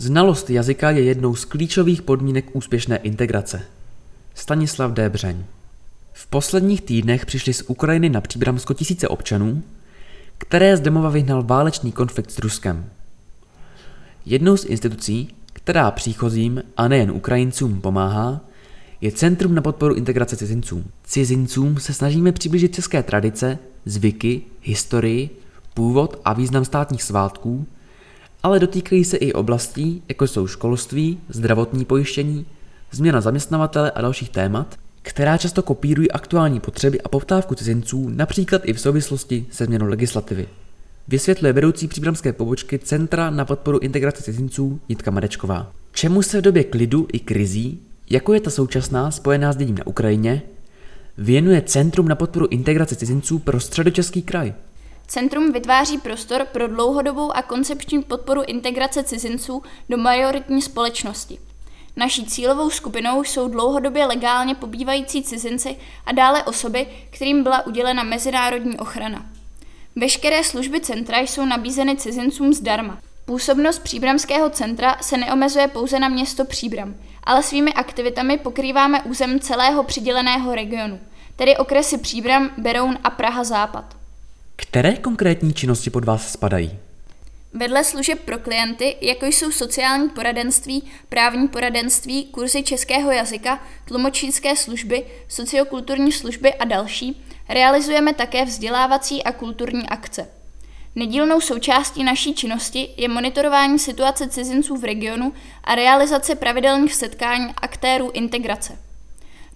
Znalost jazyka je jednou z klíčových podmínek úspěšné integrace. Stanislav Débřeň V posledních týdnech přišli z Ukrajiny na Příbramsko tisíce občanů, které z domova vyhnal válečný konflikt s Ruskem. Jednou z institucí, která příchozím a nejen Ukrajincům pomáhá, je Centrum na podporu integrace cizinců. Cizincům se snažíme přiblížit české tradice, zvyky, historii, původ a význam státních svátků, ale dotýkají se i oblastí, jako jsou školství, zdravotní pojištění, změna zaměstnavatele a dalších témat, která často kopírují aktuální potřeby a poptávku cizinců, například i v souvislosti se změnou legislativy. Vysvětluje vedoucí příbramské pobočky Centra na podporu integrace cizinců Jitka Madečková. Čemu se v době klidu i krizí, jako je ta současná spojená s děním na Ukrajině, věnuje Centrum na podporu integrace cizinců pro středočeský kraj. Centrum vytváří prostor pro dlouhodobou a koncepční podporu integrace cizinců do majoritní společnosti. Naší cílovou skupinou jsou dlouhodobě legálně pobývající cizinci a dále osoby, kterým byla udělena mezinárodní ochrana. Veškeré služby centra jsou nabízeny cizincům zdarma. Působnost Příbramského centra se neomezuje pouze na město Příbram, ale svými aktivitami pokrýváme územ celého přiděleného regionu, tedy okresy Příbram, Beroun a Praha Západ. Které konkrétní činnosti pod vás spadají? Vedle služeb pro klienty, jako jsou sociální poradenství, právní poradenství, kurzy českého jazyka, tlumočnické služby, sociokulturní služby a další, realizujeme také vzdělávací a kulturní akce. Nedílnou součástí naší činnosti je monitorování situace cizinců v regionu a realizace pravidelných setkání aktérů integrace.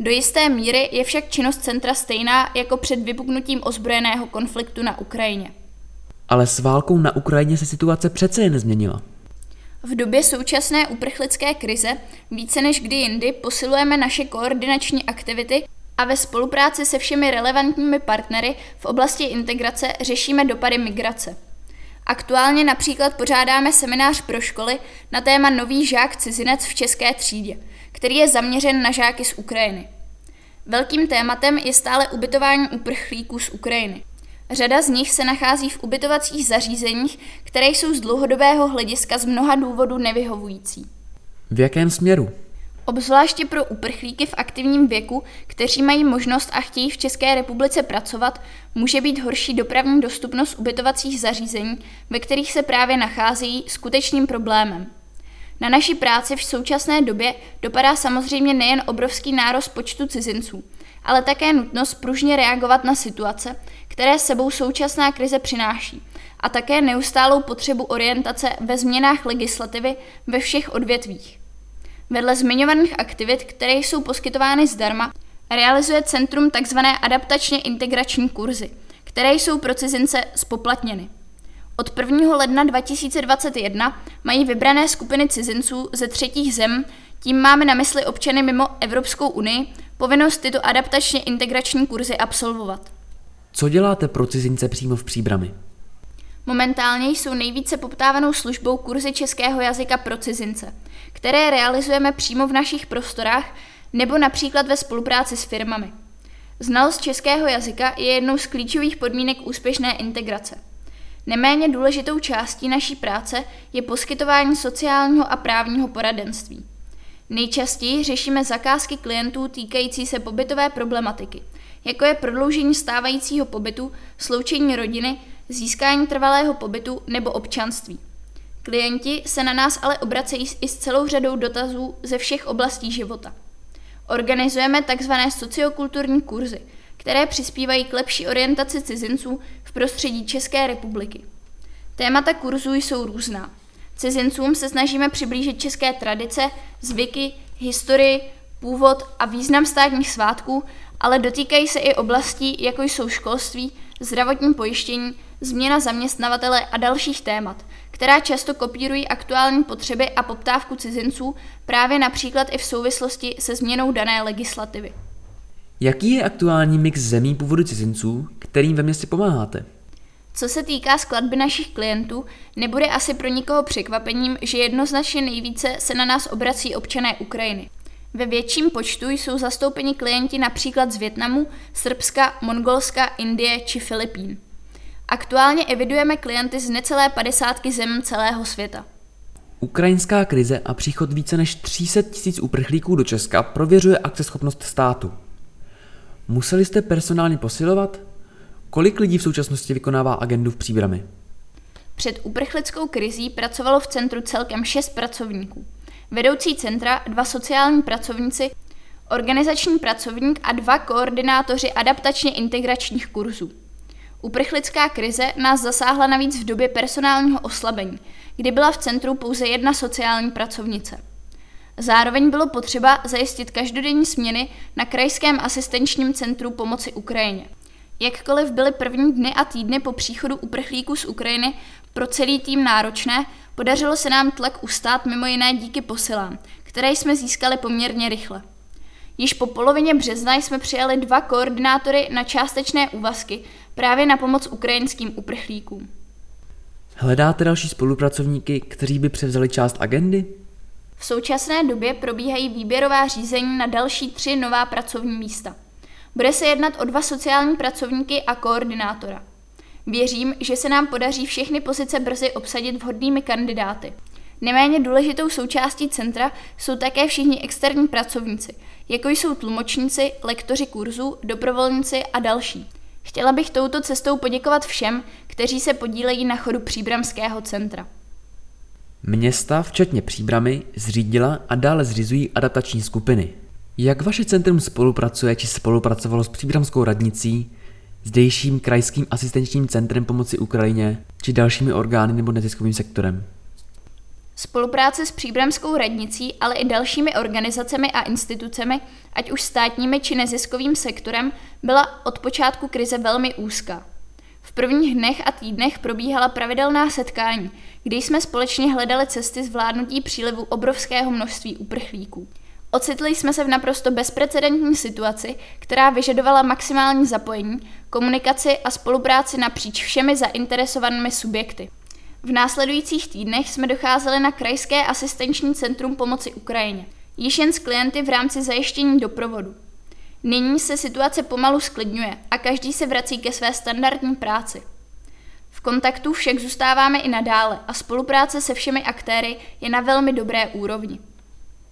Do jisté míry je však činnost centra stejná jako před vypuknutím ozbrojeného konfliktu na Ukrajině. Ale s válkou na Ukrajině se situace přece jen změnila. V době současné uprchlické krize více než kdy jindy posilujeme naše koordinační aktivity a ve spolupráci se všemi relevantními partnery v oblasti integrace řešíme dopady migrace. Aktuálně například pořádáme seminář pro školy na téma Nový žák cizinec v české třídě, který je zaměřen na žáky z Ukrajiny. Velkým tématem je stále ubytování uprchlíků z Ukrajiny. Řada z nich se nachází v ubytovacích zařízeních, které jsou z dlouhodobého hlediska z mnoha důvodů nevyhovující. V jakém směru? Obzvláště pro uprchlíky v aktivním věku, kteří mají možnost a chtějí v České republice pracovat, může být horší dopravní dostupnost ubytovacích zařízení, ve kterých se právě nacházejí, skutečným problémem. Na naši práci v současné době dopadá samozřejmě nejen obrovský nárost počtu cizinců, ale také nutnost pružně reagovat na situace, které sebou současná krize přináší, a také neustálou potřebu orientace ve změnách legislativy ve všech odvětvích. Vedle zmiňovaných aktivit, které jsou poskytovány zdarma, realizuje centrum tzv. adaptačně integrační kurzy, které jsou pro cizince spoplatněny. Od 1. ledna 2021 mají vybrané skupiny cizinců ze třetích zem, tím máme na mysli občany mimo Evropskou unii, povinnost tyto adaptačně integrační kurzy absolvovat. Co děláte pro cizince přímo v příbrami? Momentálně jsou nejvíce poptávanou službou kurzy českého jazyka pro cizince, které realizujeme přímo v našich prostorách nebo například ve spolupráci s firmami. Znalost českého jazyka je jednou z klíčových podmínek úspěšné integrace. Neméně důležitou částí naší práce je poskytování sociálního a právního poradenství. Nejčastěji řešíme zakázky klientů týkající se pobytové problematiky, jako je prodloužení stávajícího pobytu, sloučení rodiny, získání trvalého pobytu nebo občanství. Klienti se na nás ale obracejí i s celou řadou dotazů ze všech oblastí života. Organizujeme tzv. sociokulturní kurzy, které přispívají k lepší orientaci cizinců v prostředí České republiky. Témata kurzů jsou různá. Cizincům se snažíme přiblížit české tradice, zvyky, historii, původ a význam státních svátků, ale dotýkají se i oblastí, jako jsou školství, zdravotní pojištění, změna zaměstnavatele a dalších témat, která často kopírují aktuální potřeby a poptávku cizinců právě například i v souvislosti se změnou dané legislativy. Jaký je aktuální mix zemí původu cizinců, kterým ve městě pomáháte? Co se týká skladby našich klientů, nebude asi pro nikoho překvapením, že jednoznačně nejvíce se na nás obrací občané Ukrajiny. Ve větším počtu jsou zastoupeni klienti například z Větnamu, Srbska, Mongolska, Indie či Filipín. Aktuálně evidujeme klienty z necelé padesátky zem celého světa. Ukrajinská krize a příchod více než 300 tisíc uprchlíků do Česka prověřuje akceschopnost státu. Museli jste personálně posilovat? Kolik lidí v současnosti vykonává agendu v příbrami? Před uprchlickou krizí pracovalo v centru celkem šest pracovníků. Vedoucí centra, dva sociální pracovníci, organizační pracovník a dva koordinátoři adaptačně integračních kurzů. Uprchlická krize nás zasáhla navíc v době personálního oslabení, kdy byla v centru pouze jedna sociální pracovnice. Zároveň bylo potřeba zajistit každodenní směny na krajském asistenčním centru pomoci Ukrajině. Jakkoliv byly první dny a týdny po příchodu uprchlíků z Ukrajiny pro celý tým náročné, podařilo se nám tlak ustát mimo jiné díky posilám, které jsme získali poměrně rychle. Již po polovině března jsme přijali dva koordinátory na částečné úvazky právě na pomoc ukrajinským uprchlíkům. Hledáte další spolupracovníky, kteří by převzali část agendy? V současné době probíhají výběrová řízení na další tři nová pracovní místa. Bude se jednat o dva sociální pracovníky a koordinátora. Věřím, že se nám podaří všechny pozice brzy obsadit vhodnými kandidáty. Neméně důležitou součástí centra jsou také všichni externí pracovníci, jako jsou tlumočníci, lektoři kurzů, doprovolníci a další. Chtěla bych touto cestou poděkovat všem, kteří se podílejí na chodu Příbramského centra. Města, včetně Příbramy, zřídila a dále zřizují adaptační skupiny. Jak vaše centrum spolupracuje či spolupracovalo s Příbramskou radnicí, zdejším krajským asistenčním centrem pomoci Ukrajině či dalšími orgány nebo neziskovým sektorem? Spolupráce s Příbramskou radnicí, ale i dalšími organizacemi a institucemi, ať už státními či neziskovým sektorem, byla od počátku krize velmi úzká. V prvních dnech a týdnech probíhala pravidelná setkání, kdy jsme společně hledali cesty zvládnutí přílivu obrovského množství uprchlíků. Ocitli jsme se v naprosto bezprecedentní situaci, která vyžadovala maximální zapojení, komunikaci a spolupráci napříč všemi zainteresovanými subjekty. V následujících týdnech jsme docházeli na Krajské asistenční centrum pomoci Ukrajině, již jen s klienty v rámci zajištění doprovodu. Nyní se situace pomalu sklidňuje a každý se vrací ke své standardní práci. V kontaktu však zůstáváme i nadále a spolupráce se všemi aktéry je na velmi dobré úrovni.